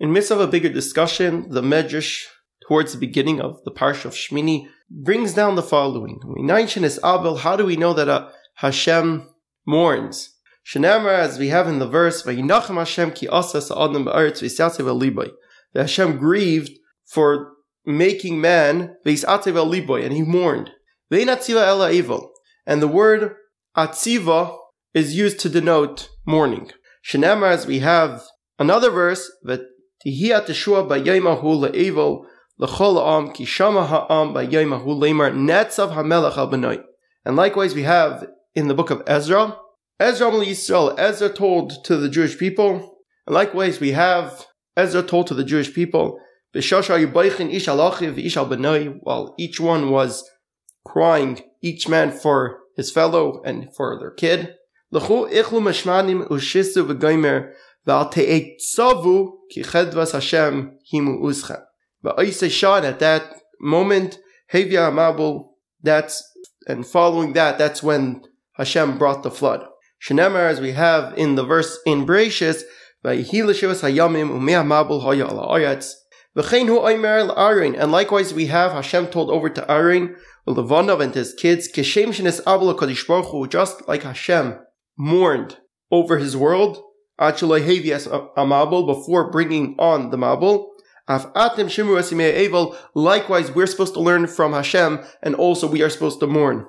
In midst of a bigger discussion, the Medrash, towards the beginning of the Parsha of Shmini, brings down the following. is Abel, how do we know that uh, Hashem mourns? Shenamar, as we have in the verse, Vayinachem Hashem liboy. Hashem grieved for making man liboy, and he mourned. And the word atziva is used to denote mourning. As we have another verse, that Ha'am netzav And likewise we have in the book of Ezra, Ezra Yisrael, Ezra told to the Jewish people, and likewise we have Ezra told to the Jewish people, while each one was crying, each man for his fellow and for their kid. But at that moment, Hevia Amabul, that's and following that, that's when Hashem brought the flood. Shenemar, as we have in the verse in Bereshis, and likewise we have Hashem told over to Aaron, Levanov and his kids, just like Hashem mourned over his world, before bringing on the Mabul. Likewise, we're supposed to learn from Hashem, and also we are supposed to mourn.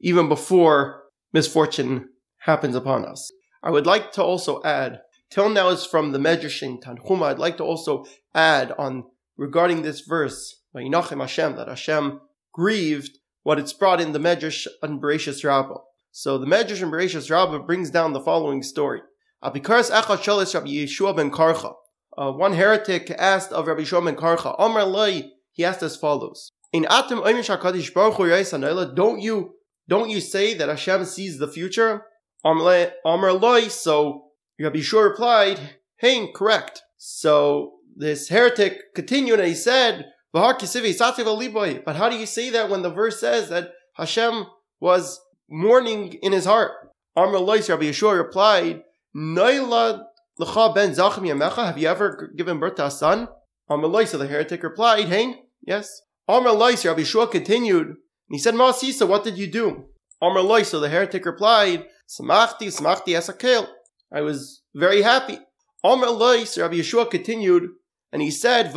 Even before misfortune happens upon us. I would like to also add, till now is from the Medrash in Tanchuma, I'd like to also add on regarding this verse, Hashem, that Hashem grieved what it's brought in the Medrash and Bereshis Rabbah. So the Medrash and Bereshis Rabbah brings down the following story. Abikaras Echad Shalis Rabbi Yeshua ben Karcha. Uh, one heretic asked of Rabbi Yeshua ben Karcha, Amar Lai, he asked as follows. In Atim Oimish HaKadosh Baruch Hu don't you don't you say that Hashem sees the future? Amar Loi, so Rabbi Shur replied, Hey, correct. So this heretic continued and he said, But how do you say that when the verse says that Hashem was mourning in his heart? Amar Loi, Rabbi Yeshua replied, Naila L'cha ben Zachem Yamecha, have you ever given birth to a son? Amar Loi, so the heretic replied, Hey, yes. Amar Loi, Rabbi Yeshua continued, and he said, Ma'asisa, what did you do? Amr loy, so the heretic replied, Samachti, Samachti Esakel. I was very happy. Amr loy, so Rabbi Yeshua continued, and he said,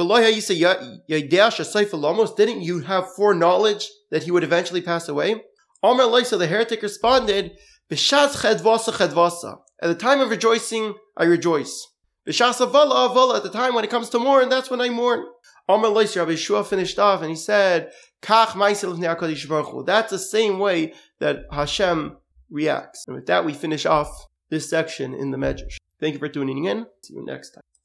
Didn't you have foreknowledge that he would eventually pass away? Amr loy, so the heretic responded, B'shas chedvasa chedvasa. At the time of rejoicing, I rejoice. At the time when it comes to mourn, that's when I mourn. Amr loy, so Rabbi Yeshua finished off, and he said, that's the same way that Hashem reacts. And with that, we finish off this section in the Medrash. Thank you for tuning in. See you next time.